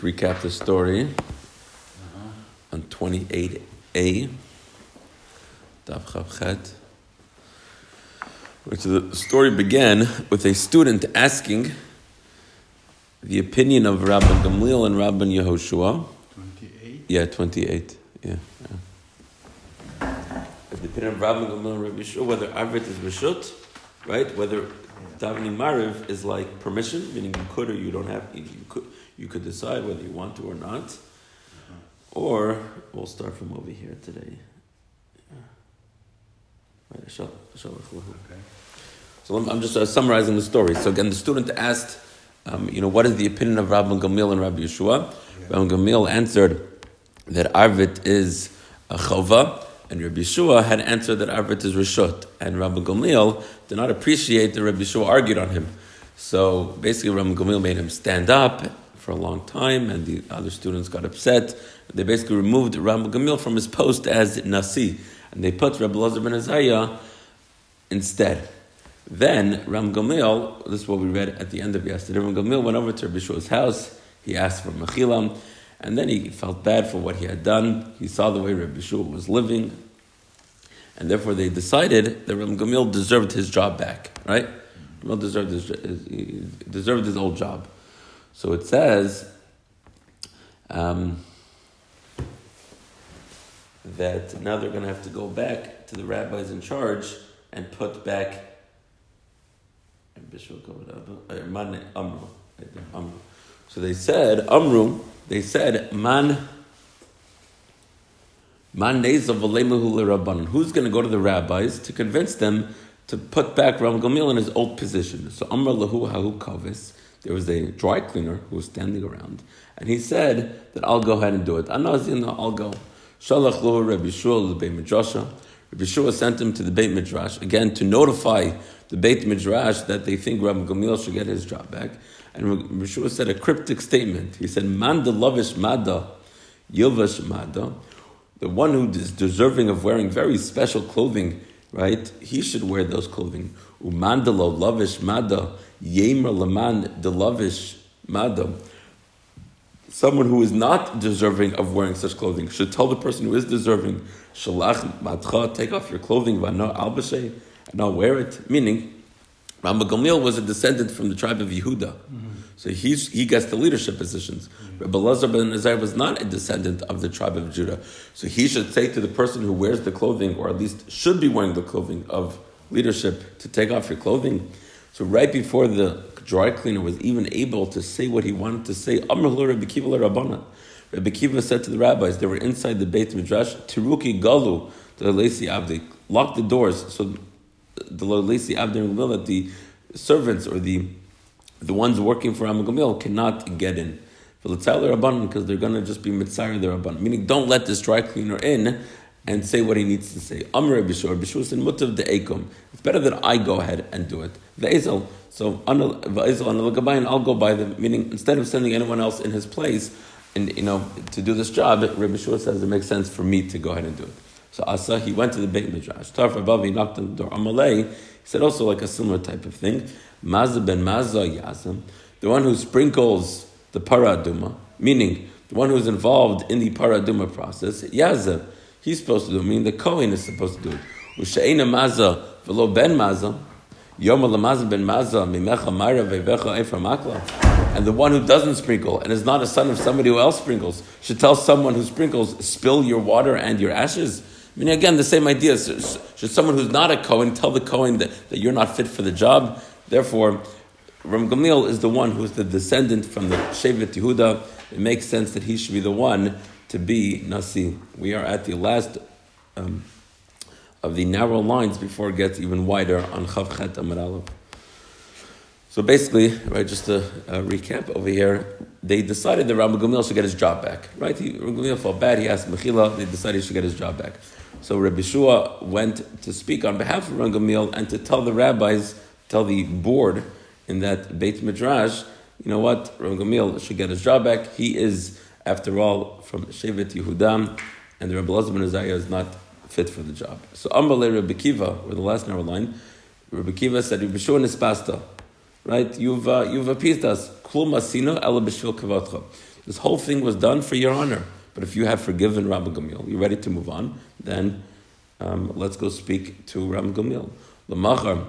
Let's recap the story uh-huh. on 28a, Daf Chavchet. Which the story began with a student asking the opinion of Rabbi Gamliel and Rabbi Yehoshua. 28? Yeah, 28. Yeah. yeah. The opinion of Rabbi Gamliel and Rabbi Yehoshua, whether Avrit is Rishut, right? Whether davening Mariv is like permission, meaning you could or you don't have, you could, you could decide whether you want to or not. Uh-huh. Or we'll start from over here today. Okay. So I'm just uh, summarizing the story. So again, the student asked, um, you know, what is the opinion of Rabbi Gamil and Rabbi Yeshua? Yeah. Rabbi Gamil answered that Arvit is a chova, and Rabbi Yeshua had answered that Arvit is Rishut. And Rabbi Gamil did not appreciate that Rabbi Yeshua argued on him. So basically, Rabbi Gamil made him stand up for a long time, and the other students got upset. They basically removed Rabbi Gamil from his post as Nasi, and they put Rabbi Lazar ben Azariah instead. Then Ram Gamil, this is what we read at the end of yesterday. Ram Gamil went over to Rabbi Shua's house. He asked for mechilam, and then he felt bad for what he had done. He saw the way Rabbi Shua was living, and therefore they decided that Ram Gamil deserved his job back. Right? Gamil deserved his, deserved his old job. So it says. Um, that now they're going to have to go back to the rabbis in charge and put back so they said, Amru, they said, Man Man Who's going to go to the rabbis to convince them to put back Ram Gamil in his old position? So Amr Lahu Hahu Kavis, there was a dry cleaner who was standing around, and he said that I'll go ahead and do it. I'll go. Shalach Lahu Rabbi the Beit Midrasha. Rabbi Shua sent him to the Beit Midrash, again, to notify the Beit Midrash that they think Rabbi Gamil should get his job back. And Rabbi Shua said a cryptic statement. He said, Manda lavish mada, yilvash mada. The one who is deserving of wearing very special clothing, right? He should wear those clothing. Umandalo lavish mada, yemer laman de lavish mada someone who is not deserving of wearing such clothing should tell the person who is deserving, Shalach matcha, take off your clothing, v'ano albashay, and not wear it. Meaning, Rabban Gamliel was a descendant from the tribe of Yehuda. Mm-hmm. So he's, he gets the leadership positions. Mm-hmm. Rabbi Lazar ben Azar was not a descendant of the tribe of Judah. So he should say to the person who wears the clothing, or at least should be wearing the clothing of leadership, to take off your clothing. So right before the dry cleaner was even able to say what he wanted to say, Rabbi Kiva. Rabbi Kiva said to the rabbis, they were inside the Beit Midrash, Tiruki Galu, the Lesi Abdi, lock the doors. So the Lesi Abdi that the servants or the the ones working for Amagamil cannot get in. Because they're going to just be mitzayir their rabban. Meaning, don't let this dry cleaner in and say what he needs to say. Amr Bishur, Bishur said, Mutav de. It's better that I go ahead and do it. So, Ve'ezel I'll go by them, meaning instead of sending anyone else in his place, and you know, to do this job, Rabbi Shua says it makes sense for me to go ahead and do it. So Asa, he went to the Beit Midrash. Tarf above, he knocked on the door. Amalei, he said also like a similar type of thing. Mazah ben Mazah Yazim, the one who sprinkles the paraduma, meaning the one who's involved in the paraduma process, Yazim he's supposed to do meaning the Kohen is supposed to do it. Ushaina maza velo ben maza, yom lamaza ben maza mimecha vevecha makla. And the one who doesn't sprinkle and is not a son of somebody who else sprinkles should tell someone who sprinkles, spill your water and your ashes. I mean, again, the same idea. Should someone who's not a Kohen tell the Kohen that, that you're not fit for the job? Therefore, Ram Gamil is the one who's the descendant from the Shevet Yehuda. It makes sense that he should be the one to be Nasi. We are at the last um, of the narrow lines before it gets even wider on Chavchet Amar So basically, right, just to uh, recap over here, they decided that Rabbi Gamil should get his job back. Right, he, Rabbi felt bad. He asked Mechila. They decided he should get his job back. So Rabbi Shua went to speak on behalf of Rabbi Gamil and to tell the rabbis, tell the board in that Beit Midrash, you know what, Rabbi Gamil should get his job back. He is after all, from Shevet Yehudam, and the Rebbe Elazar ben Azariah is not fit for the job. So Ambalei Rebbe Kiva, or the last narrow line, Rebbe Kiva said, Rebbe Shua nispasta, right? You've, uh, you've appeased us. Klum asino ela b'shvil kavotcha. This whole thing was done for your honor. But if you have forgiven Rabbi Gamil, you're ready to move on, then um, let's go speak to Rabbi Gamil. Lamachar,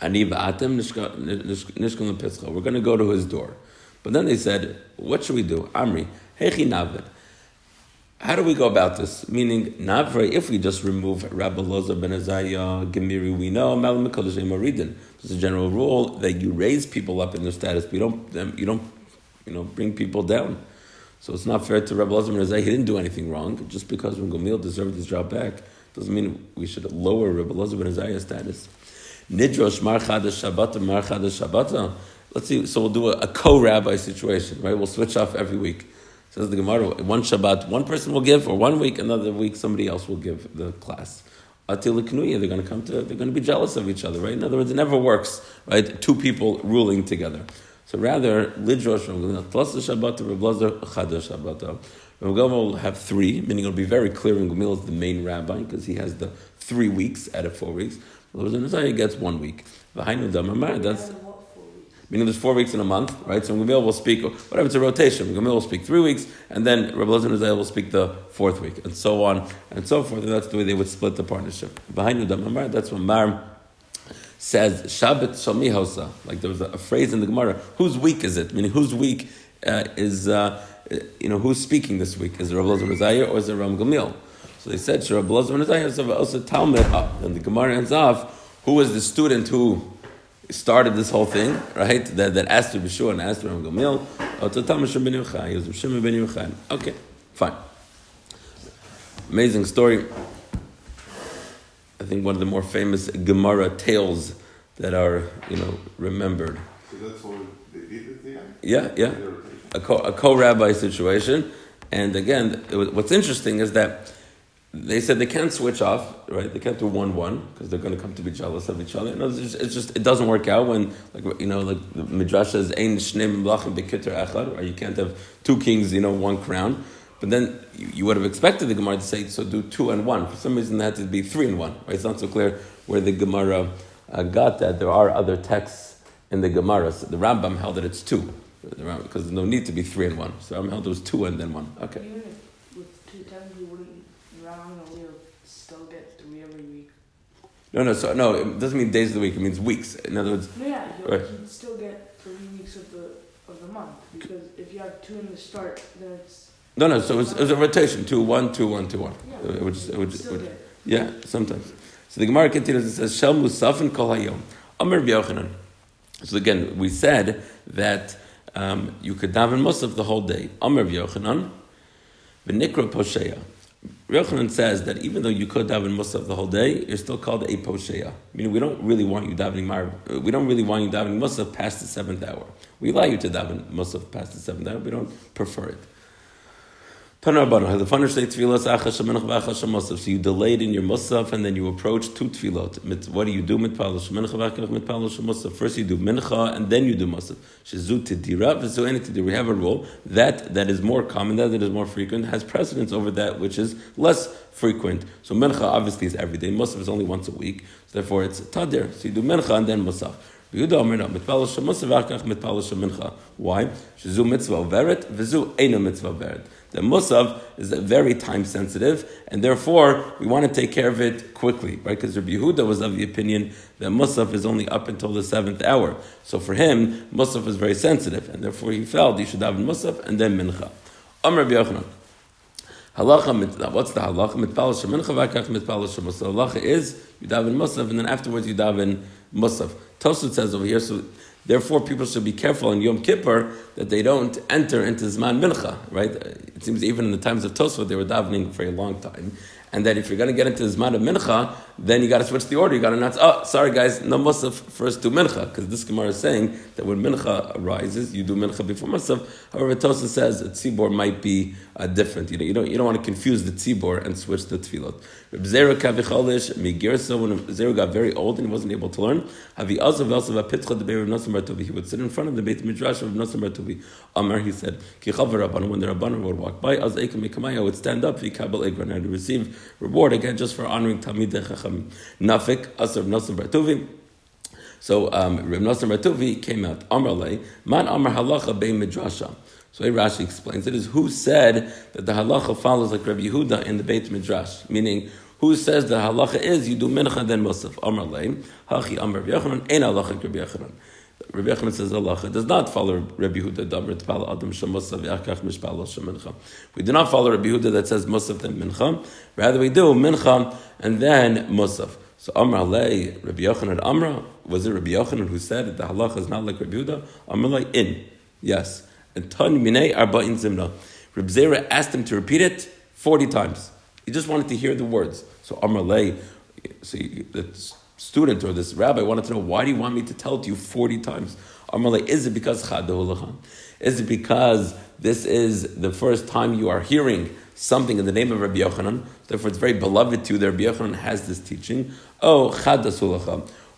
ani v'atem nishkan lepitzcha. We're going to go to his door. But then they said, what should we do? Amri, hechi. How do we go about this? Meaning, if we just remove Rabbi Loza ben Azariah, Gemiri, we know, Kodesh Maridin. It's a general rule that you raise people up in their status, but you don't, you don't, you know, bring people down. So it's not fair to Rabbi Loza ben Azariah. He didn't do anything wrong. Just because when Gamil deserved his job back, doesn't mean we should lower Rabbi Loza ben Azariah's status. Nidrosh Mar Chadash Shabbata, Mar Chadash Shabbata. Let's see, so we'll do a, a co-rabbi situation, right? We'll switch off every week. Says the Gemara, one Shabbat, one person will give, or one week, another week, somebody else will give the class. Atil they're going to come to, they're going to be jealous of each other, right? In other words, it never works, right? Two people ruling together. So rather, Lidrosh, Shabbat, Reblazer, Chadash Shabbat. Gamil will have three, meaning it'll be very clear when Gamil is the main rabbi, because he has the three weeks out of four weeks. He gets one week. That's meaning there's four weeks in a month, right? So Gamil will speak, whatever, it's a rotation. Gamil will speak three weeks, and then Rabbi Lezer Israel will speak the fourth week, and so on and so forth. And that's the way they would split the partnership. Behind Udam that's what Mar says, Shabbat Shami Hosa. Like there was a, a, phrase in the Gemara, whose week is it? Meaning whose week uh, is, uh, you know, who's speaking this week? Is it Rabbi Israel or is it Ram Gamil? So they said, Rabbi Lezer Israel is also Talmud. And the Gemara ends off, who was the student who started this whole thing, right? That, that asked uh, to sure and asked to Ram Gamil. He was Shimon ben Yochai. Okay, fine. Amazing story. I think one of the more famous Gemara tales that are, you know, remembered. So that's what they did at the end? Yeah, yeah. A, co- a co-rabbi situation. And again, was, what's interesting is that they said they can't switch off, right? They can't do one one because they're going to come to be jealous of each other. No, it's, just, it's just, it doesn't work out when like you know like the midrash says ein shneim mlachim bekiter echad, right? You can't have two kings, you know, one crown. But then you, you, would have expected the Gemara to say so do two and one. For some reason, that had to be three and one. Right? It's not so clear where the Gemara uh, got that. There are other texts in the Gemara. So the Rambam held that it's two because there's no need to be three and one. So Rambam held it was two and then one. Okay. No, no, so no, it doesn't mean days of the week. It means weeks. In other words, no, yeah, you right. can still get three weeks of the of the month because if you have two in the start, then it's. No, no. So it was, it was a rotation: two, one, two, one, two, one. Yeah, it would, it would, it would, yeah, sometimes. So the Gemara continues. It says, "Shel musafin kol hayom." Amr Yochanan. So again, we said that um, you could daven musaf the whole day. Amr Yochanan, v'nikra posheya. Yochanan says that even though you could daven Musaf the whole day, you're still called a posheya. Meaning we don't really want you davening Mar. Uh, we don't really want you davening Musaf past the seventh hour. We allow you to daven Musaf past the seventh hour. We don't prefer it. So you delayed in your musaf and then you approach two tefillot. What do you do? First you do mincha and then you do musaf. We have a rule that that is more common, that that is more frequent, has precedence over that which is less frequent. So mincha obviously is every day. Musaf is only once a week. So therefore it's tadir. So you do mincha and then musaf. Why? Vizu ena mitzvah overet. The Musaf is very time sensitive, and therefore we want to take care of it quickly, right? Because Rabbi Yehuda was of the opinion that Musaf is only up until the seventh hour. So for him, Musaf is very sensitive, and therefore he felt he should have Musaf and then Mincha. Am Rabbi Yochanan. Halacha, what's the halacha? Mitpal shemincha v'akach mitpal shemusaf. Halacha is you daven musaf and then afterwards you daven musaf. Tosfot says over here, so Therefore, people should be careful in Yom Kippur that they don't enter into Zman Mincha, right? It seems even in the times of Tosfot, they were davening for a long time. And that if you're going to get into Zman of Mincha, then you got to switch the order. You got to announce, oh, sorry guys, no Musaf, first do Mincha. Because this Gemara is saying that when Mincha arises, you do Mincha before Musaf. However, Tosa says a tzibor might be uh, different. You know, you don't, you don't want to confuse the tzibor and switch the tefillot. Reb Zera Kavicholish, Migirsa, when Zera got very old and he wasn't able to learn, Havi Azav Elsav Apitcha the of Bartuvi. He would sit in front of the Beit Midrash of Nasim Bartuvi. Amar, he said, Ki Chavar Rabbanim, when the Rabbanim would walk by, Az Ekem Mekamaya would stand up, Kabel Egran, and receive reward again just for honoring Talmidei Nafik, Nasim Bartuvi. So um, Reb Nassim Ratuvi came out. Amar Man Amar Halacha Bein Midrasha. So Rashi explains it is who said that the halacha follows like Rabbi Yehuda in the Beit Midrash, meaning who says the halacha is you do mincha then musaf. Amar leim hachi amar Rabbi Yochanan ein halacha Rabbi Yochanan. Rabbi Yochanan says halacha does not follow Rabbi Yehuda damer tpal adam shemusaf yakach mishpal shemincha. We do not follow Rabbi Yehuda that says musaf then mincha. Rather we do mincha and then musaf. So Amar Lei, Rabbi Yochanan Amra, was it Rabbi Yochanan who said that the halacha is not like Rabbi Yehuda? Amar Lei, in. Yes. And Tan Minei Arba'in Zimna. Rabbi Zera asked him to repeat it 40 times. He just wanted to hear the words. So Amar Lei, so the student or this rabbi wanted to know, why do you want me to tell it to you 40 times? Amar Lei, is it because Is it because this is the first time you are hearing something in the name of Rabbi Yochanan, therefore it's very beloved to you that Rabbi Yochanan has this teaching. Oh, chadas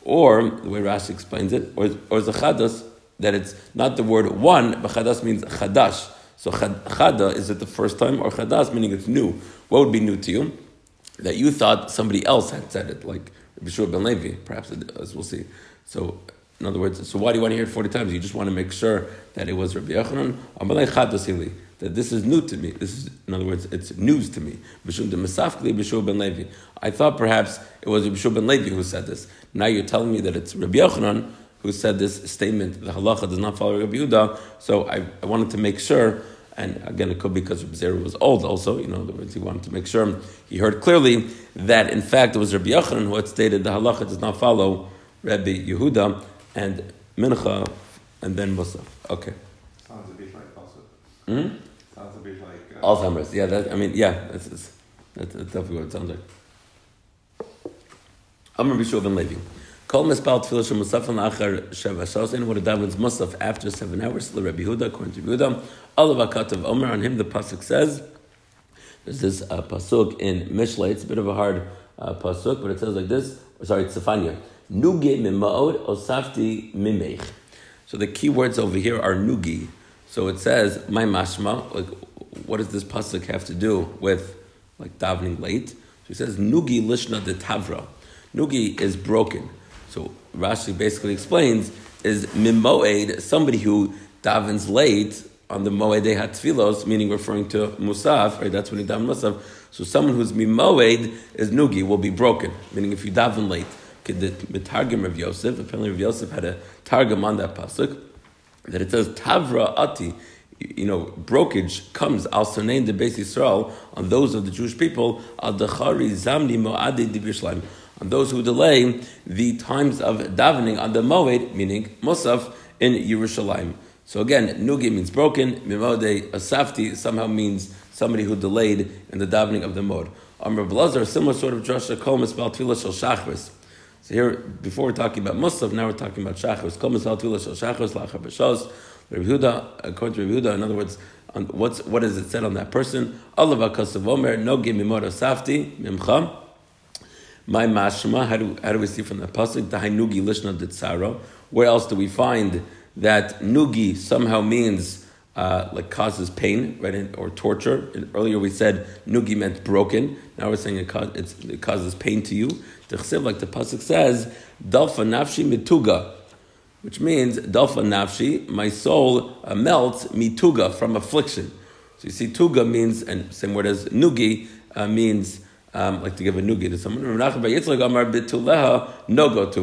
Or, the way Rashi explains it, or, or a chadas that it's not the word one, but chadas means chadash. So chada, is it the first time, or chadas meaning it's new? What would be new to you? That you thought somebody else had said it, like Rabbi Shua ben Levi, perhaps, as we'll see. So, in other words, so why do you want to hear it 40 times? You just want to make sure that it was Rabbi chadas that this is new to me. This is, in other words, it's news to me. ben Levi. I thought perhaps it was Bishul ben Levi who said this. Now you're telling me that it's Rabbi Yochanan who said this statement. The halacha does not follow Rabbi Yehuda. So I, I wanted to make sure. And again, it could be because Rabbi Zera was old also, you know, in other words, he wanted to make sure he heard clearly that in fact it was Rabbi Yochanan who had stated the halacha does not follow Rabbi Yehuda and Mincha and then Musaf. Okay. Sounds a bit like also. Hmm? Sounds a bit like. Uh, Alzheimer's. Yeah, that, I mean, yeah, that's, that's, that's, definitely what it sounds like. Amr Bishua ben Levi. Kol mispal tefillah shem musaf an achar sheva shosin would have davens musaf after seven hours. The Rabbi Huda, according to Rabbi Huda, all of Omer on him. The pasuk says, "There's this uh, pasuk in Mishlei. It's a bit of a hard uh, pasuk, but it says like this. Sorry, it's Sefania. Nugi mimaod osafti mimech. So the key words over here are nugi. So it says, my mashma, like, what does this pasuk have to do with like davening late? So he says, nugi lishna de tavra. Nugi is broken. Rashi basically explains is mimoed, somebody who davens late on the moed hatfilos, meaning referring to musaf, right? That's when he daven musaf. So someone who's mimoed is nugi will be broken, meaning if you daven late. The Targum of Yosef, apparently Rav Yosef had a targum on that pasuk that it says Tavra Ati, you know, brokage comes al Sonain de Beis Yisrael on those of the Jewish people al Dechari Zamni Moadi Dibishleim on those who delay the times of davening on the Moed, meaning Musaf in Yerushalayim. So again, Nugi means broken, Mimode Asafti somehow means somebody who delayed in the davening of the Mod. Amr Blazar, similar sort of drasha, Kol Mispal Tfilah Shal Shachris. So here, before we're talking about Musaf, now we're talking about Shachris. Kol Mispal Tfilah Shal Shachris, Lachar B'Shos. Rabbi according to Rabbi in other words, on what's, what is it said on that person? Allah v'akasav omer, no gimimora safti, mimcha. My mashma, how do, how do we see from the pasuk? The nugi lishna ditzaro. Where else do we find that nugi somehow means uh, like causes pain, right, or torture? And earlier we said nugi meant broken. Now we're saying it, it causes pain to you. Like the pasuk says, dalfa nafshi mituga which means dalfa nafshi, my soul uh, melts mituga from affliction. So you see, tuga means, and same word as nugi uh, means um, like to give a nugi to someone. No go to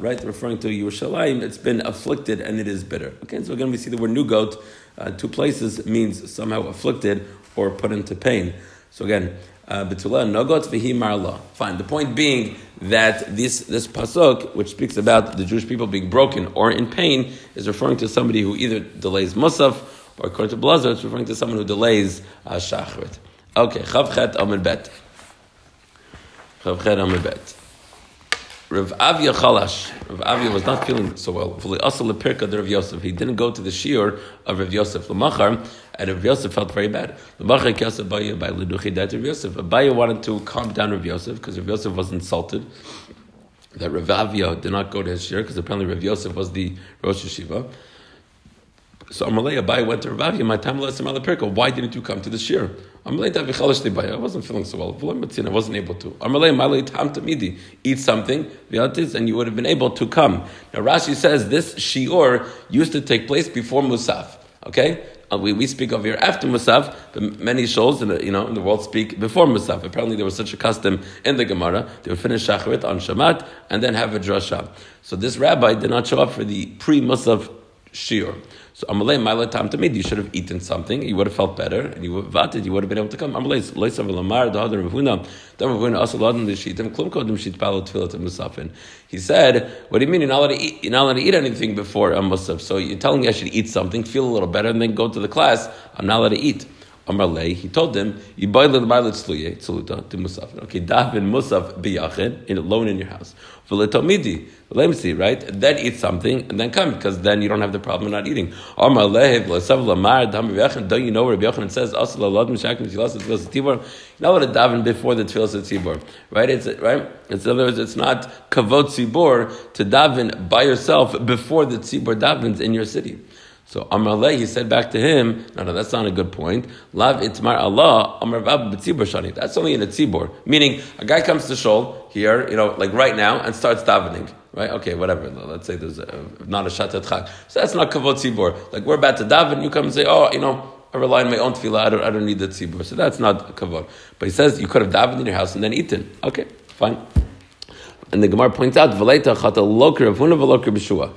right? Referring to Yerushalayim, it's been afflicted and it is bitter. Okay, so again we see the word nugot, uh, two places means somehow afflicted or put into pain. So again, uh, Betula nogot v'hi marla. Fine. The point being that this this pasuk, which speaks about the Jewish people being broken or in pain, is referring to somebody who either delays musaf or according to Blazer, it's referring to someone who delays uh, shachrit. Okay, chavchet amid bet. Rav Avia Chalash. Rav Avia was not feeling so well. Rav Yosef. He didn't go to the shiur of Rav Yosef Lamachar, and Rav Yosef felt very bad. Lamachar Kyasa Abaye by Leduchi died Rav Yosef. Abaye wanted to calm down Rav Yosef because Rav Yosef was insulted that Rav Avia did not go to his shiur because apparently Rav Yosef was the Rosh Yeshiva. So Amalei Abai went to Rav Avia. My time last him Why didn't you come to the shiur? I wasn't feeling so well. I wasn't able to. Eat something, and you would have been able to come. Now Rashi says this shiur used to take place before Musaf. Okay? uh, we, we speak of here after Musaf, but many shows in the, you know, in the world speak before Musaf. Apparently there was such a custom in the Gemara. They would finish Shacharit on Shabbat and then have a drasha. So this rabbi did not show up for the pre-Musaf shiur. So Amalei Maila Tam Tamid, you should have eaten something, you would have felt better, and you vated, you would have been able to come. Amalei Leisav Lamar, other Rav Huna, Dam Rav Huna, Asaladin, the Shitim, Klum Kodim Shit Palo Tfilat Musafin. He said, What do you mean you're not allowed to eat, you're not allowed to eat anything before a Musaf? So you're telling me I should eat something, feel a little better, and then go to the class. I'm not allowed to eat. He told them, you boil the Bailat Sluye, to Musaf. Okay, Davin Musaf biyachin, in alone in your house. V'letomidi, v'lemsi, right? Then eat something, and then come, because then you don't have the problem of not eating. Amarlei, v'lesav lamar, dam biyachin, don't you know where Yochanan says, Asal alad mishak mishkilas tefillas tzibor? You're not allowed to daven before the tefillas tzibor, right? It's, right? It's, in other words, it's not kavod tzibor to daven by yourself before the tzibor davens in your city. So Amalei, he said back to him, no, no, that's not a good point. Lav itmar Allah, Amar b'tzibur shani. That's only in a tzibur. Meaning, a guy comes to shul here, you know, like right now, and starts davening. Right? Okay, whatever. Let's say there's a, not a shatat. So that's not kavod tzibur. Like we're about to daven, you come and say, oh, you know, I rely on my own tefillah, I don't, I don't need the tzibur. So that's not kavod. But he says you could have davened in your house and then eaten. Okay, fine. And the Gemara points out, V'leita chata lokr avuna v'lokr b'shua.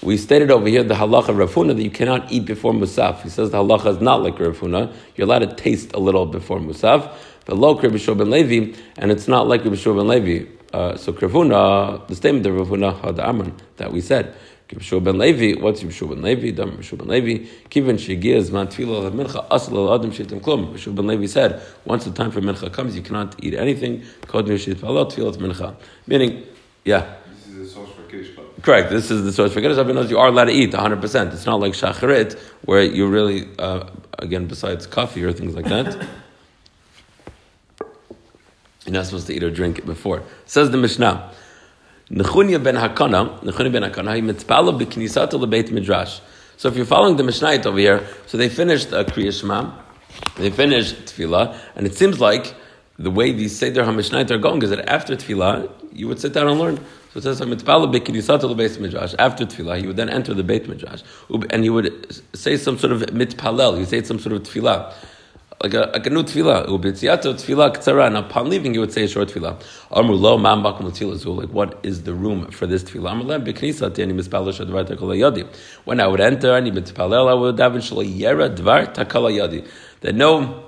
We stated over here the halacha Rav Huna that you cannot eat before Musaf. He says the halacha is not like Rav Huna. You're allowed to taste a little before Musaf. But lo Rabbi ben Levi, and it's not like Rabbi ben Levi. Uh, so Kravuna, the statement of Rav Huna Had Amran that we said. Yeshua ben Levi, what's Yeshua ben Levi? Dam Yeshua ben Levi. Kiven shegiz man mincha asal al adam shetim klum. Yeshua ben Levi said, once the time for mincha comes, you cannot eat anything. Kodem yeshit tefillah mincha. Meaning, yeah. This is a Club. Correct. This is the source for Kiddush because you are allowed to eat 100%. It's not like shacharit, where you really, uh, again, besides coffee or things like that, you're not supposed to eat or drink it before. Says the Mishnah, Nechunya ben Hakana, Nechunya ben Hakana, he mitzpala b'knisata lebeit midrash. So if you're following the Mishnah over here, so they finished uh, Kriya Shema, they finished Tefillah, and it seems like the way these Seder HaMishnayot are going is that after Tefillah, you would sit down and learn. So it says. After tefillah, he would then enter the Beit Midrash, and he would say some sort of mitpalel. He would say some sort of tefillah, like a, like a new tefillah. Ubitziato tefillah ktsara, and upon leaving, he would say a short tefillah. Amru lo mam Like, what is the room for this tefillah? Amru lem b'knisat ani mitzpala shadvar takala yadi. When I would enter, ani mitpalel, I would daven shlo yera dvar takala yadi. That no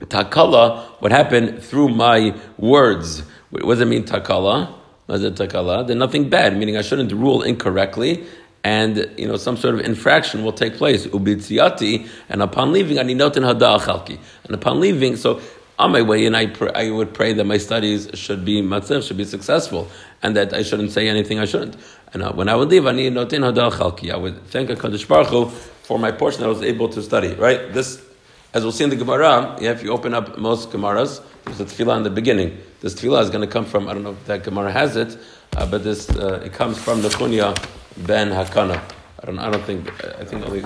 takala would happen through my words. What does it mean takala? Then nothing bad, meaning I shouldn't rule incorrectly, and you know some sort of infraction will take place. Ubitziati, and upon leaving, aninotin hada achalki, and upon leaving, so on my way in, I, pr- I would pray that my studies should be matzah, should be successful, and that I shouldn't say anything I shouldn't. And uh, when I would leave, I need notin hada achalki. I would thank Hakadosh Baruch Hu for my portion that I was able to study. Right, this. As we'll see in the Gemara, yeah, if you open up most Gemaras, there's a tefillah in the beginning. This tefillah is going to come from, I don't know if that Gemara has it, uh, but this uh, it comes from the Chunya ben Hakana. I don't, I don't think, I think only,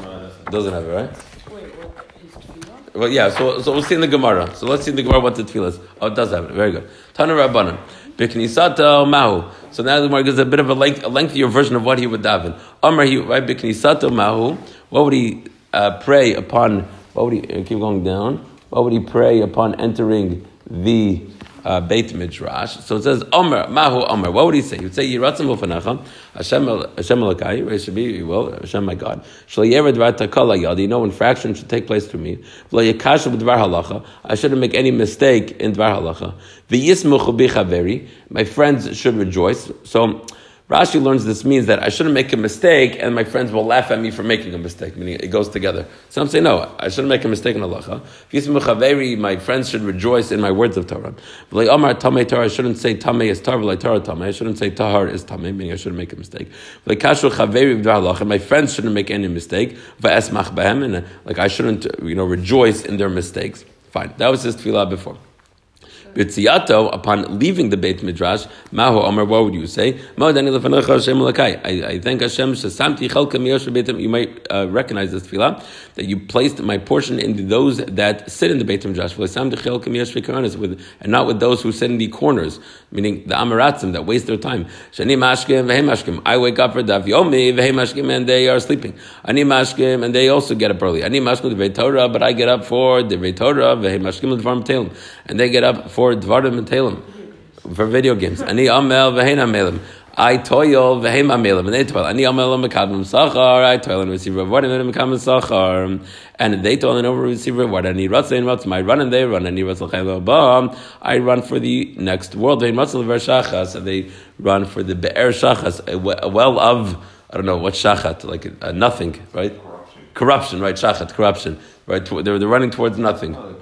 doesn't have it, right? Wait, what? Tefillah? Well, yeah, so, so we'll see in the Gemara. So let's see in the Gemara what the tefillah is. Oh, it does have it. Very good. Tana Rabbanan. Biknisata mahu. So now the Gemara gives a bit of a, length, a lengthier version of what he would daven. Amar he, right? Biknisata mahu. What would he uh, pray upon what would he uh, keep going down? What would he pray upon entering the uh, Beit Midrash? So it says Omer Mahu Omer. What would he say? He would say Yiratzim Ufanecha Hashem Hashem Elakai. Should be well Hashem my God. Yadi. No infraction should take place through me. I shouldn't make any mistake in Dvar Halacha. My friends should rejoice. So. Rashi learns this means that I shouldn't make a mistake and my friends will laugh at me for making a mistake, meaning it goes together. Some say, no, I shouldn't make a mistake in halacha. My friends should rejoice in my words of Torah. Like I shouldn't say tame is tar, Torah tame. I shouldn't say tahar is tame, meaning I shouldn't make a mistake. My friends shouldn't make any mistake. And uh, like I shouldn't, you know, rejoice in their mistakes. Fine. That was his tefillah before. B'tziyato, upon leaving the Beit Midrash, Mahu Omer, what would you say? I, I thank Hashem, Shasamti Beitim. You might uh, recognize this tefillah, that you placed my portion in those that sit in the Beit Midrash, with, and not with those who sit in the corners, meaning the Amaratzim that waste their time. I wake up for Daf Yomi, and they are sleeping. Ani and they also get up early. Ani but I get up for the Torah. And they get up for Dvarim and Telem. For video games. Ani Amel, Vehem Amelim. I toil v'heim amelim and they toil. Ani amelim mekadmim sachar. I toil and receive reward and then mekadmim sachar. And they toil and over receive reward. Ani ratzah and ratzah. I run and they run. Ani ratzah chaylo I run for the next world. Ratzah lever shachas and they run for the be'er shachas, a well of I don't know what shachat like a, nothing, right? Corruption. Right? Shachat, corruption, right? They're, they're running towards nothing. Oh,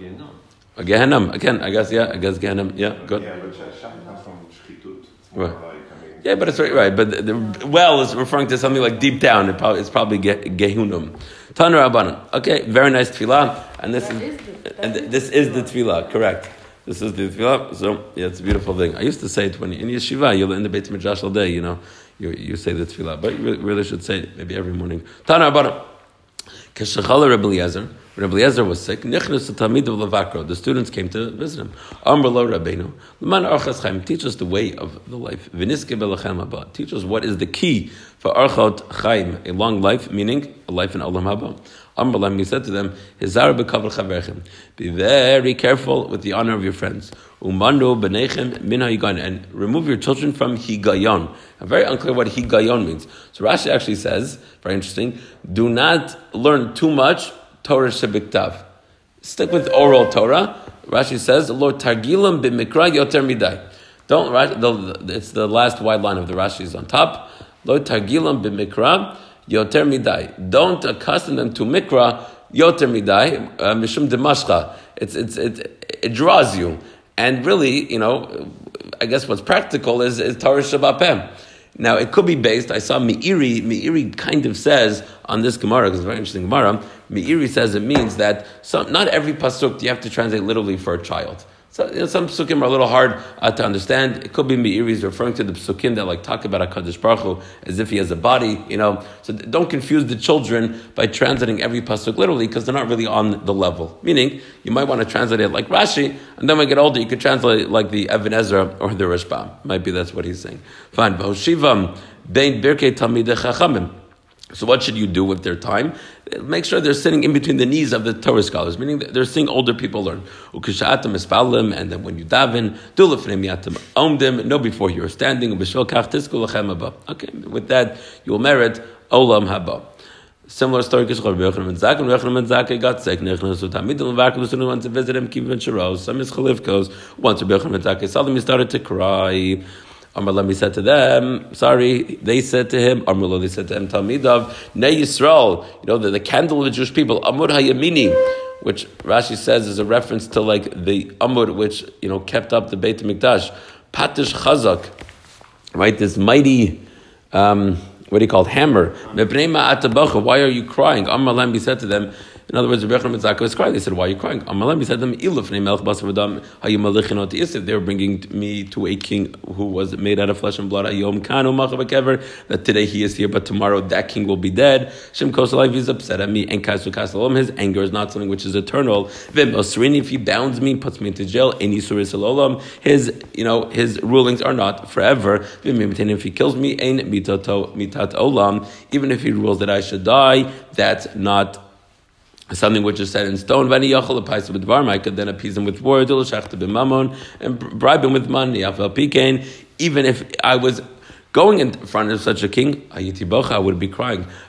Oh, again, no. A Gehenna, again, I guess, yeah, I guess Gehenna, yeah, good. Yeah, but Shach comes from Shchitut. It's Right. like, I mean, Yeah, but it's right, right. But the, the well is referring to something like deep down. It probably, it's probably ge, Gehunum. Tanur Rabbanan. Okay, very nice tefillah. And this That is, is the- and th- this is the tefillah. tefillah, correct. This is the tefillah. So, yeah, it's a beautiful thing. I used to say it when you, in yeshiva, you'll in the Beit Midrash all day, you know, you, you say the tefillah. But you really, really should say it maybe every morning. Tanur Rabbanan. Keshachala Rebbe Eliezer, when Rebbe Eliezer was sick, Nichnas Talmid of Levakro, the students came to visit him. Amr lo Rabbeinu, Leman Archas Chaim, teach us the way of the life. Viniske belachem haba, teach us what is the key for Archot Chaim, a long life, meaning a life in Olam haba. Amr he said to them, be very careful with the honor of your friends. Umando benechem min and remove your children from higayon. I'm very unclear what higayon means. So Rashi actually says, very interesting, do not learn too much Torah shebiktav. Stick with oral Torah. Rashi says, Lord targilam b'mikra yoter midai. Don't, it's the last wide line of the Rashi is on top. Lord targilam b'mikra yoter midai. Don't accustom them to mikra yoter midai, uh, mishum demashcha. It's, it's, it, it draws you. And really, you know, I guess what's practical is, is Torah Shabbat now, it could be based, I saw Meiri, Meiri kind of says on this Gemara, because it's a very interesting Gemara, Meiri says it means that some, not every Pasuk you have to translate literally for a child. So, you know, some psukim are a little hard uh, to understand. It could be is referring to the psukim that like talk about Hakadosh Baruch Hu as if he has a body, you know. So don't confuse the children by translating every pasuk literally because they're not really on the level. Meaning, you might want to translate it like Rashi, and then when you get older, you could translate it like the Evan Ezra or the Rashbam. Might be that's what he's saying. Fine. So what should you do with their time? Make sure they're sitting in between the knees of the Torah scholars, meaning they're seeing older people learn. Ukisha'atam ispalim, and then when you daven, do lefnei yatam omdim, know before you're standing. Okay, with that, you will merit olam haba. Similar story, Kishchor Yochanan ben Zakkai, Yochanan ben got sick, Nechnas so Tamid and Levak, the went to visit him, Kiv ben Sharos, some is Chalivkos, once Rabbi Yochanan ben saw them, he started to cry. Amrlam, said to them, sorry, they said to him, Amrullah, they said to him, Talmidav, Ne Yisrael, you know, the, the candle of the Jewish people, Amud HaYamini, which Rashi says is a reference to like the Amud, which, you know, kept up the Beit HaMikdash. Patish Chazak, right, this mighty, um, what do you call it, hammer. Why are you crying? Amrlam, he said to them, in other words, Rebbe Mitzaka was crying. They said, "Why are you crying?" Amalam, he said them, "Iluf melch basar v'dam hayimalichinot yisif." They were bringing me to a king who was made out of flesh and blood. Ayom kanu machav That today he is here, but tomorrow that king will be dead. Shem kosalai is upset at me, and kasu kasalom. His anger is not something which is eternal. Vim if he bounds me, puts me into jail. Any suris alolam. His, you know, his rulings are not forever. Vim if he kills me, ein mitato mitat olam. Even if he rules that I should die, that's not something which is set in stone. Varm. I could then appease him with words, and bribe him with money. Even if I was going in front of such a king, I would be crying.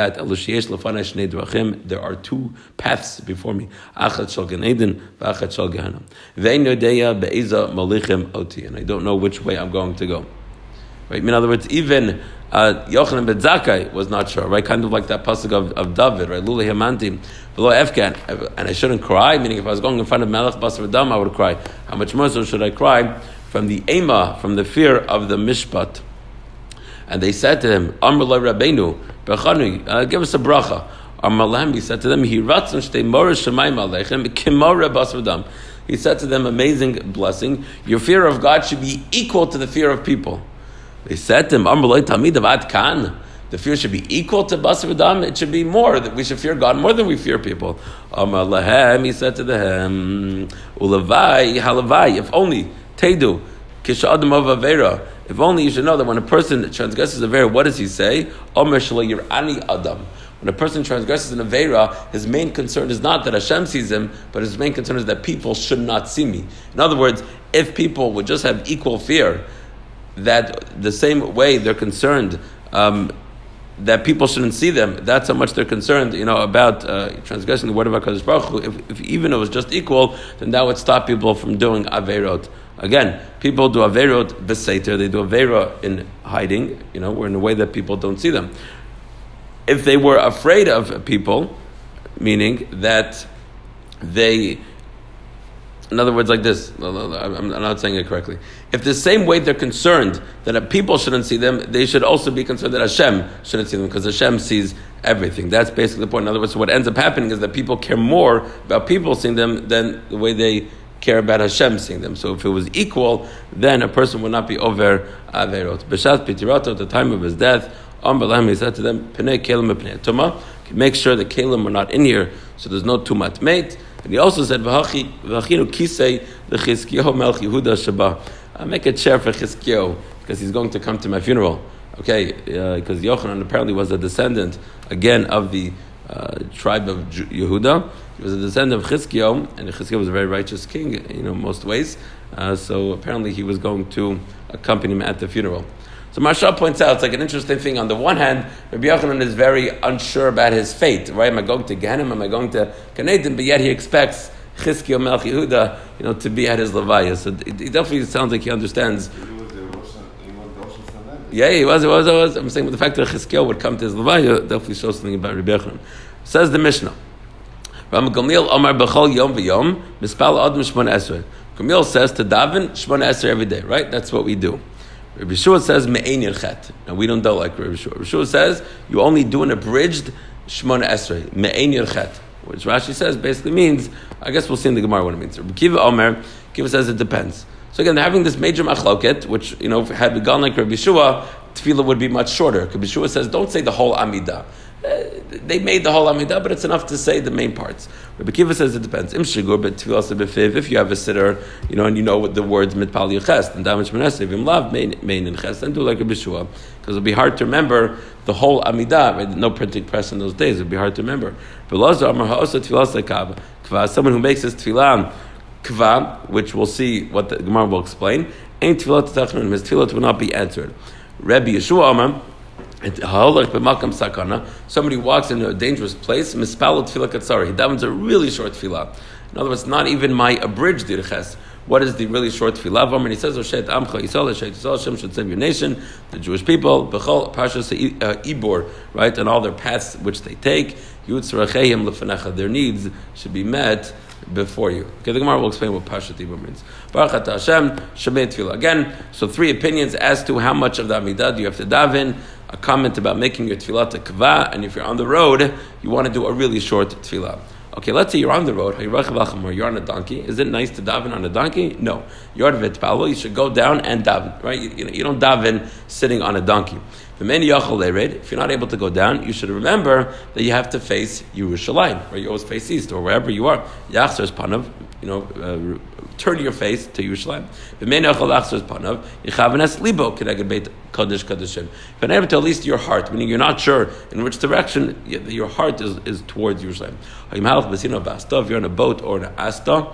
that. There are two paths before me. And I don't know which way I'm going to go. Right? In other words, even uh, Yochanan ben Zakkai was not sure, right? Kind of like that pasuk of, of David, right? Below Efkan, and I shouldn't cry, meaning if I was going in front of Melech Basar Dam, I would cry. How much more so should I cry from the Ema, from the fear of the Mishpat? And they said to him, Amr la Rabbeinu, uh, give us a bracha. Amr lahem, he said to them, He said to them, amazing blessing, your fear of God should be equal to the fear of people. They said to him. The fear should be equal to basar. It should be more. That we should fear God more than we fear people. Amr lahem, he said to them, Ulavai halavai. If only tedu kisha of avera. If only you should know that when a person transgresses a vera, what does he say? Omer shelo yirani adam. When a person transgresses an avera, his main concern is not that Hashem sees him, but his main concern is that people should not see me. In other words, if people would just have equal fear, that the same way they're concerned um, that people shouldn't see them, that's how much they're concerned, you know, about uh, transgressing the word of HaKadosh Baruch Hu. If, if even it was just equal, then that would stop people from doing averot. Again, people do averot beseter, they do avera in hiding, you know, in a way that people don't see them. If they were afraid of people, meaning that they in other words, like this, I'm not saying it correctly. If the same way they're concerned that people shouldn't see them, they should also be concerned that Hashem shouldn't see them because Hashem sees everything. That's basically the point. In other words, what ends up happening is that people care more about people seeing them than the way they care about Hashem seeing them. So if it was equal, then a person would not be over Averot. B'shat Pitirato, at the time of his death, Ambalam, he said to them, Pnei Kelim Pnei Tuma, make sure the Kelim are not in here, so there's no Tumat mate. And he also said, "V'achinu kisei lechizkiyahu melch Yehuda shaba." I make a chair for Chizkiyahu because he's going to come to my funeral. Okay, because uh, Yochanan apparently was a descendant again of the uh, tribe of Yehuda. He was a descendant of Chizkiyahu, and Chizkiyahu was a very righteous king, you know, most ways. Uh, so apparently he was going to accompany him at the funeral. So Maharsha points out it's like an interesting thing. On the one hand, Rabbi Yochanan is very unsure about his fate. Right? Am I going to Ganem? Am I going to Eden? But yet he expects Chizkiah Melch Yehuda, you know, to be at his levaya. So it definitely sounds like he understands. Yeah, he was, he was, he was. I'm saying with the fact that Chizkiah would come to his levaya definitely shows something about Rabbi. Says the Mishnah. Ram Gamliel Omar B'chol Yom V'Yom Mispal Adam Shmon Esrei. Gamliel says to daven Shmon Esrei every day. Right? That's what we do. Rabbi Shua says me'ein yirchet. Now we don't do like Rabbi Shua. Rabbi Shua says you only do an abridged shmona esrei me'ein yirchet, which Rashi says basically means. I guess we'll see in the Gemara what it means. Rabbi Kiva Omer, Kiva says it depends. So again, having this major machloket, which you know had begun like Rabbi Shua, tefillah would be much shorter. Rabbi Shua says don't say the whole amidah. Uh, they made the whole Amidah, but it's enough to say the main parts. Rabbi Kiva says it depends. Im shigur, but if you have a sitter, you know, and you know what the words mitpal yuches and damage menese, if you love main in ches, then do like a bishua, because it'll be hard to remember the whole Amidah. Right? No printing press in those days; it'll be hard to remember. Someone who makes his tefillah kva, which we'll see what the Gemara will explain, ain't tefillah his tefillah will not be answered. Rabbi Yeshua Amar. Somebody walks into a dangerous place, mispalot tefillah katsari. He davens a really short tefillah. In other words, not even my abridged dirches. What is the really short tefillah? And he says, "Oshet amcha Yisrael, Oshet Yisrael, Hashem should save your nation, the Jewish people, bechol parshas uh, ibor, right, and all their paths which they take. Lefenecha, their needs should be met." Before you. Okay, the Gemara will explain what Pashat Ibor means. Baruch Hashem, Shemei Tefillah. Again, so three opinions as to how much of the Amidah do you have to daven. A comment about making your tefillah to kva, and if you're on the road, you want to do a really short tefillah. Okay, let's say you're on the road, you're on a donkey. Is it nice to daven on a donkey? No. You're you should go down and daven, right? You, you, don't daven sitting on a donkey. If you're not able to go down, you should remember that you have to face Yerushalayim, right? You always face east or wherever you are. Yachzer's panav, you know, uh, turn your face to Yerushalayim. If you're not able to at least your heart, meaning you're not sure in which direction, your heart is, is towards Yerushalayim. If you're on a boat or an asta,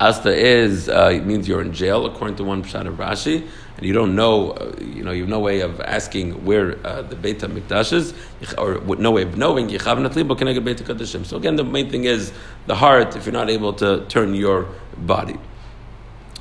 Asta is uh, it means you're in jail, according to one pshat of Rashi, and you don't know, uh, you know, you have no way of asking where uh, the Beit Hamikdash is, or no way of knowing. So again, the main thing is the heart. If you're not able to turn your body,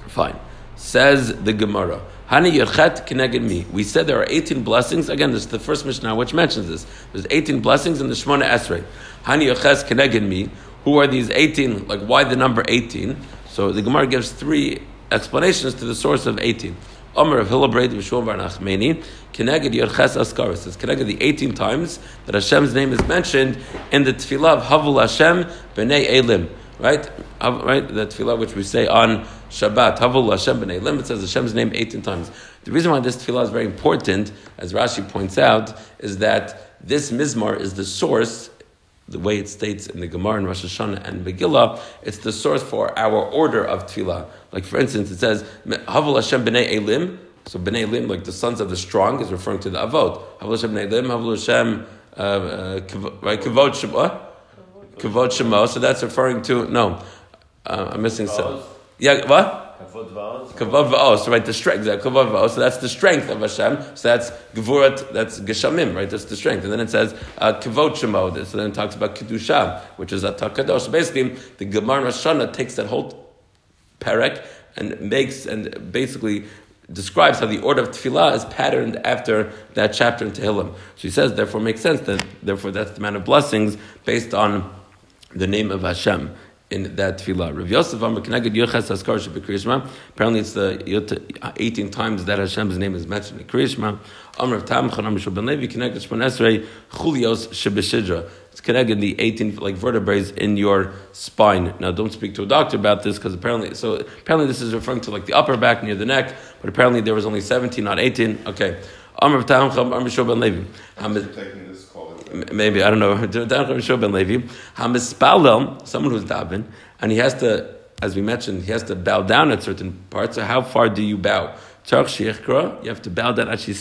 fine. Says the Gemara. Hani yerchet keneged me. We said there are 18 blessings. Again, this is the first Mishnah which mentions this. There's 18 blessings in the Shemona Esrei. Hani yerchet keneged me. Who are these 18? Like, why the number 18? So the Gemara gives three explanations to the source of 18. Omer of Hilabraid Vishwam Bar Nachmani, Keneged Yerches Askar. says Keneged the 18 times that Hashem's name is mentioned in the Tefillah of Havul Hashem B'nei Elim. Right? Right? The Tefillah which we say on Shabbat, Havul Hashem B'nei Elim, it says Hashem's name 18 times. The reason why this Tefillah is very important, as Rashi points out, is that this Mizmar is the source the way it states in the Gemara and Rosh Hashanah and Megillah, it's the source for our order of tefillah. Like for instance, it says Havul Hashem b'nei Elim. So b'nei Elim, like the sons of the strong, is referring to the Avot. Havul Hashem b'nei Elim, Havul Hashem, uh, uh, right? Kavod Shema, Kavod Shema. So that's referring to no. Uh, I'm missing some. Yeah, what? Kavod v'os, so right, the strength, kavod v'os, so that's the strength of Hashem, so that's gevurat, that's geshamim, right, that's the strength. And then it says, uh, kavod shemod, so then it talks about kedusha, which is atak kadosh. So basically, the Gemara Shana takes that whole perek and makes, and basically describes how the order of tefillah is patterned after that chapter in Tehillim. So he says, therefore, makes sense that, therefore, that's the amount of blessings based on the name of Hashem in that tefillah. Rav Yosef Amar Keneged Yoches Haskar Shebekriishma. Apparently, it's the 18 times that Hashem's name is mentioned in Krishma. Amar Tam Chanam Ben Levi Keneged Shmon Esrei Chulios Shebeshidra. It's connected the 18 like vertebrae in your spine. Now, don't speak to a doctor about this because apparently, so apparently this is referring to like the upper back near the neck, but apparently there was only 17, not 18. Okay. Tam Chanam Mishal Ben Levi. Taking this call. Maybe I don't know. Ben Levi, Hamispalel, someone who's daven, and he has to, as we mentioned, he has to bow down at certain parts. So how far do you bow? You have to bow down actually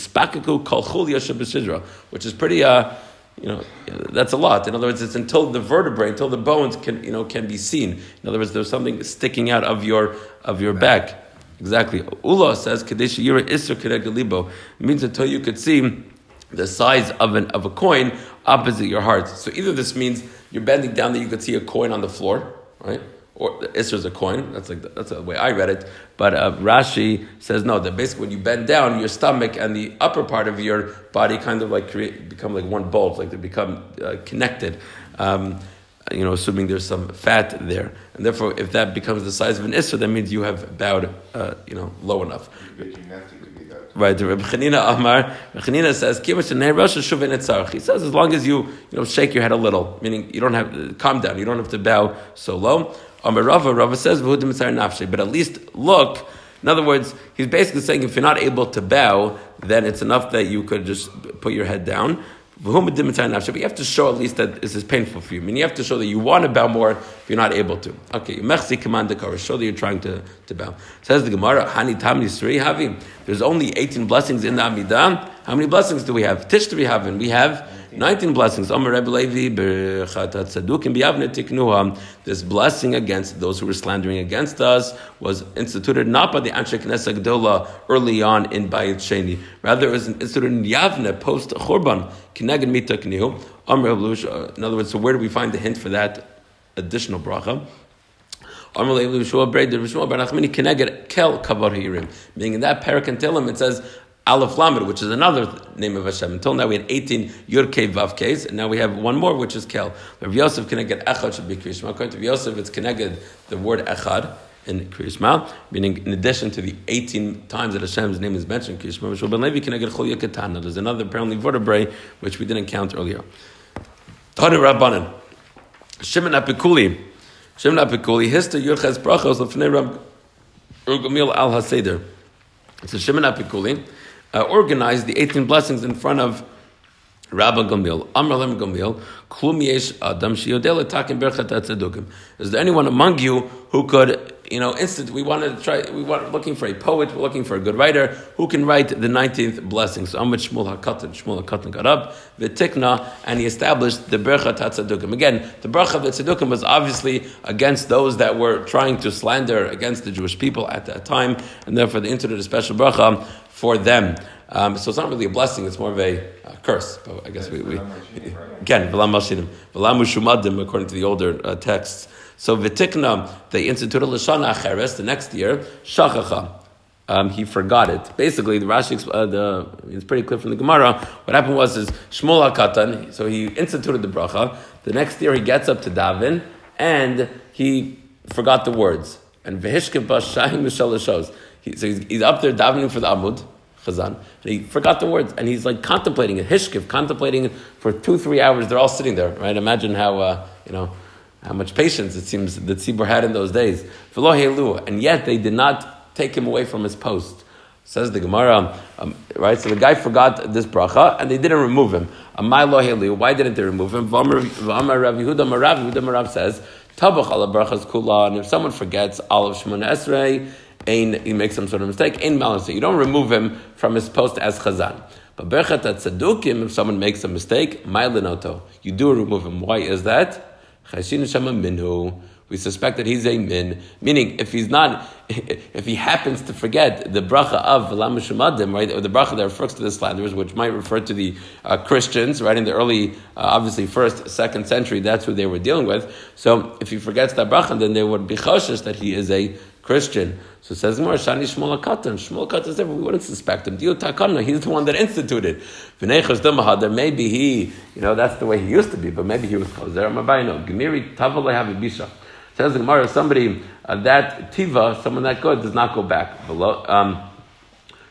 which is pretty. Uh, you know, that's a lot. In other words, it's until the vertebrae, until the bones can, you know, can be seen. In other words, there's something sticking out of your of your back. Exactly. Ula says kadesh yira isra means until you could see the size of an of a coin opposite your heart. So either this means you're bending down that you could see a coin on the floor, right? Or Isser's a coin. That's like the, that's the way I read it. But uh, Rashi says no. That basically when you bend down, your stomach and the upper part of your body kind of like create become like one bolt, like they become uh, connected. Um, you know, assuming there's some fat there, and therefore, if that becomes the size of an isser, that means you have bowed, uh, you know, low enough. Right, Reb Chanina Amar, Chanina says, He says, as long as you, you know, shake your head a little, meaning you don't have to calm down, you don't have to bow so low. Amar Rava, Rava says, but at least look. In other words, he's basically saying if you're not able to bow, then it's enough that you could just put your head down. But you have to show at least that this is painful for you. I mean, you have to show that you want to bow more if you're not able to. Okay, mechzi command the show that you're trying to, to bow. Says the Gemara, Hani Tamni Sri Havi. There's only 18 blessings in the Amidah. How many blessings do we have? Tish do we have? And we have 19 blessings. This blessing against those who were slandering against us was instituted not by the Anshe Knesset Gdola early on in Bayit Sheni. Rather, it was instituted in Yavne post Churban. Mita In other words, so where do we find the hint for that additional bracha? Meaning in that parakantilim it says Aleph Lamed, which is another name of Hashem. Until now we had 18 Yur Kei Vav Keis, and now we have one more, which is Kel. Rav Yosef Keneged Echad should be Krishma. According to Rav Yosef, it's Keneged the word Echad in Krishma, meaning in addition to the 18 times that Hashem's name is mentioned Krishma, Mishal Ben Levi Keneged Chol Ketana. There's another apparently vertebrae which we didn't count earlier. Tanu Rabbanan. Shimon Apikuli. Shimon Apikuli. Hista Yurches Brachos Lefnei Rab Urgamil Al Haseder. It's a Shimon Apikuli uh, organized the 18 blessings in front of Rabbi Gamliel, Amr Lem Gamliel, Klum Adam Shiyodel Takim Berchat Atzadukim. Is there anyone among you who could you know, instant. We wanted to try. We were looking for a poet. We're looking for a good writer who can write the nineteenth blessing. So Amrit Shmuel Hakatan. Shmuel Hakatan got up, the Tikna, and he established the Bercha Tatzadukim. Again, the Bercha Tatzadukim was obviously against those that were trying to slander against the Jewish people at that time, and therefore they instituted a special bracha for them. Um, so it's not really a blessing; it's more of a uh, curse. But I guess we, we again v'lam mashinim v'lam mushumadim according to the older uh, texts. So v'tikna they instituted l'shana acheres the next year shachacha. Um, he forgot it. Basically, the Rashi, uh, the, it's pretty clear from the Gemara. What happened was is Shmuel HaKatan, so he instituted the bracha. The next year he gets up to Davin, and he forgot the words. And v'hishkev b'shayim m'shalashos. He, so he's, he's up there davening for the Amud, Chazan, and he forgot the words, and he's like contemplating it, hishkev, contemplating it for two, three hours. They're all sitting there, right? Imagine how, uh, you know, how much patience it seems that Tzibur had in those days. And yet they did not take him away from his post. Says the Gemara, um, right? So the guy forgot this bracha, and they didn't remove him. Why didn't they remove him? Rav says, Tabach brachas kula, and if someone forgets Olav Shemona Esrei, he makes some sort of mistake, in balance. You don't remove him from his post as chazan. But berchat tzadukim, if someone makes a mistake, ma'ilinoto, you do remove him. Why is that? Chashin shema minhu we suspect that he's a min, meaning if he's not, if he happens to forget the bracha of V'lam Shumadim, right, or the bracha that refers to the slanderers, which might refer to the uh, Christians, right, in the early, uh, obviously first, second century, that's who they were dealing with. So if he forgets that bracha, then they would be choshes that he is a Christian. So says more Shani Shmuel Katan. Shmuel Katan is different. We wouldn't suspect him. Dio Takana, he's the one that instituted. Maybe he, you know, that's the way he used to be, but maybe he was Chazer Mabayno. Gemiri Tavale Habibisha. Says Gemara, somebody uh, that tiva, someone that good, does not go back below. Um,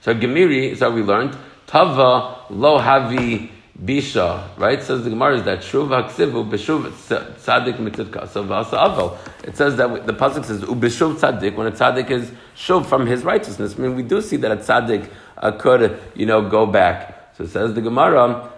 so Gemiri, so we learned tava lo havi bisha, right? Says the Gemara is that shuv haksivu b'shuv tzadik mitzidka. V'asa aval. It says that the pasuk says ubishuv tzadik when a tzadik is shuv from his righteousness. I mean, we do see that a tzadik uh, could, you know, go back. So it says the Gemara.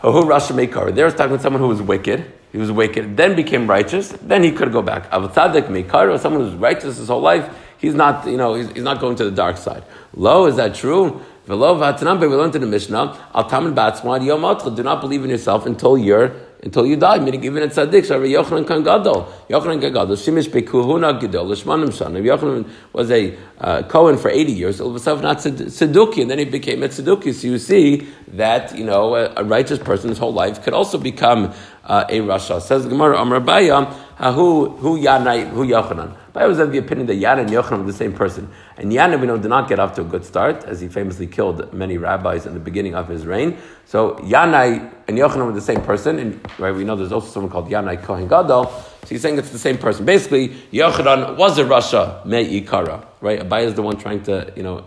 Who Rasha Mekar? There was talking to someone who was wicked he was wicked, then became righteous, then he could go back. Avtzadik Meikar, someone who's righteous his whole life, he's not, you know, he's, he's not going to the dark side. Lo, is that true? We learned in the Mishnah, al tamin batzman do not believe in yourself until you're until you die. Meaning even at tzaddik, Rabbi Yochanan kan gadol, Yochanan kan gadol, shimish bekuhuna gadol, l'shmanim shan. Rabbi Yochanan was a uh, Cohen for eighty years. All of not tzeduki, and then he became a tzeduki. So you see that you know a, a righteous person's whole life could also become uh, a rasha. Says Gemara, Amar Baya, Uh, who who Yanai, who Yochanan. But I was of the opinion that Yana and Yochanan were the same person. And Yana, we know, did not get off to a good start, as he famously killed many rabbis in the beginning of his reign. So Yanai and Yochanan were the same person, and right, we know there's also someone called Yanai Kohen Gadol. So he's saying it's the same person. Basically, Yochanan was a Rasha, me'ikara, Right? Abaye is the one trying to, you know,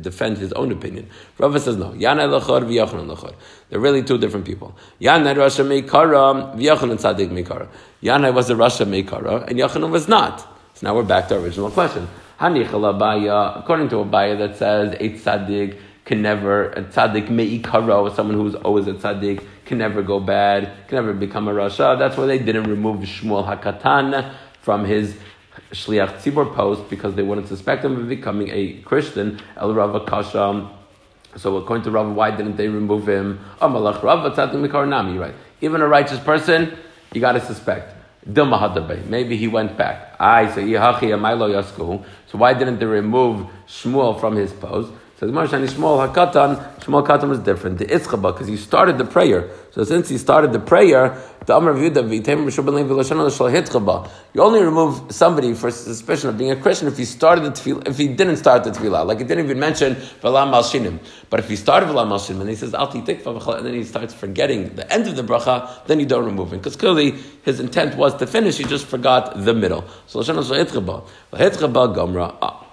defend his own opinion. Rava says no. Yanai Lachor v'Yochanan Lachor. They're really two different people. Yanai Rasha Meikara, v'Yochanan Tzadik Meikara. Yanai was a Rasha Meikara, and Yochanan was not. So now we're back to our original question. According to a Abaye that says a tzaddik can never, a tzaddik me'ikaro, someone who's always a tzaddik, can never go bad, can never become a rasha. That's why they didn't remove Shmuel Hakatan from his Shliach Tzibor post because they wouldn't suspect him of becoming a Christian. El Rava Kasha. So according to Rava, why didn't they remove him? Oh, Amalach Rava Tzaddik Mikaranami, right? Even a righteous person, you got to suspect. Maybe he went back. I say So why didn't they remove Shmuel from his post? Says Marshani Shmuel Hakatan, Shmuel Katan was different. The Itzchaba, because he started the prayer. So since he started the prayer, the Amr of Yudah, you only remove somebody for suspicion of being a Christian if he started the tefillah, if he didn't start the tefillah. Like it didn't even mention Valam Al Shinim. But if he started Valam Al Shinim and he says Alti Tikva, and then he starts forgetting the end of the bracha, then you don't remove him. Because clearly his intent was to finish, he just forgot the middle. So Lashon Shal Hitchaba. Gomra. Ah,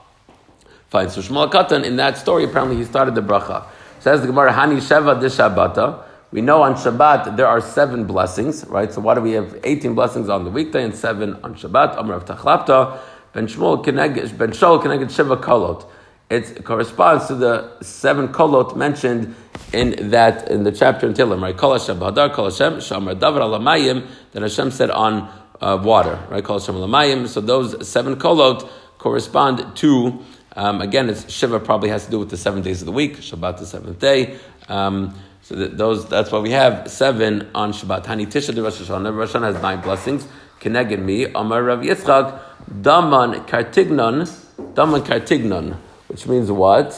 Fine. So Shmuel Katan, in that story, apparently he started the bracha. Says the Gemara, Hani Sheva Dishabata. We know on Shabbat there are seven blessings, right? So why do we have 18 blessings on the weekday and seven on Shabbat? Amr of Tachlapta, Ben Shmuel Keneged, Ben Shol Keneged Shiva Kolot. It corresponds to the seven kolot mentioned in that in the chapter in Tehillim, right? Kol Hashem Bahadar, Kol Hashem, Shamar Davar Alamayim, that Hashem said on uh, water, right? Kol Hashem Alamayim. So those seven kolot correspond to, um, again, it's Shiva probably has to do with the seven days of the week, Shabbat the seventh day. Um, so that those, that's why we have seven on Shabbat. Hani Tisha de Rosh Hashanah. Rosh Hashanah has nine blessings. Keneged me, Amar Rav Yitzchak, Daman Kartignon, Daman Kartignon, which means what?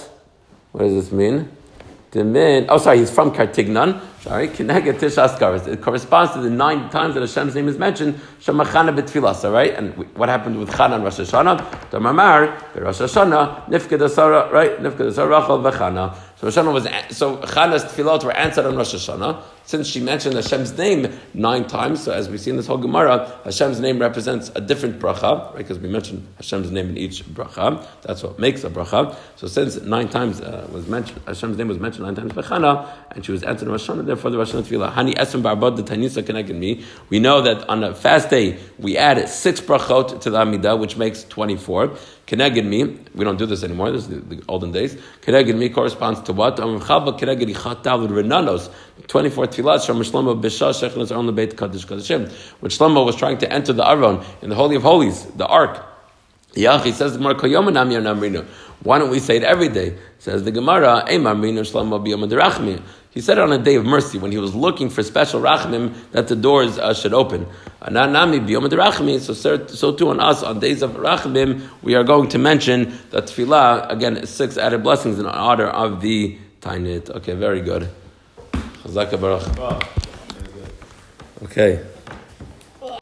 What does this mean? Demin, oh, sorry, he's from Kartignon. Sorry, Kineged Tishas Karas. It corresponds to the nine times that Hashem's name is mentioned, Shemachana B'Tfilas, all right? And what happened with Chana and Rosh Hashanah? Damamar, Rosh Hashanah, Nifked right? Nifked Asara, Rachel V'Chana. So Rosh Hashanah was, so Chana's tefillot were answered on Rosh Hashanah. Since she mentioned Hashem's name nine times, so as we see in this whole Gemara, Hashem's name represents a different bracha, right? Because we mentioned Hashem's name in each bracha. That's what makes a bracha. So since nine times uh, was mentioned, Hashem's name was mentioned nine times by Chana, and she was answered Rosh Hashanah, therefore the Rosh Hashanah tefillah. Hani esem barbad the tanisa connected me. We know that on a fast day we add six brachot to the Amidah, which makes twenty-four. Keneged me, we don't do this anymore. This is the, the olden days. Keneged me corresponds to what? Chava keneged ichatav renanos. Twenty-four tefillat from Shlomo b'shah Kadishim. When Shlomo was trying to enter the Aron in the Holy of Holies, the Ark. Says the Gemara Koyomanam Why don't we say it every day? Says the Gemara, Eimar Shlomo b'yom He said it on a day of mercy when he was looking for special rachmim that the doors uh, should open. Ananami b'yom rachmi. So so too on us on days of rachmim we are going to mention that tefillah again six added blessings in honor of the Tainit. Okay, very good. Okay.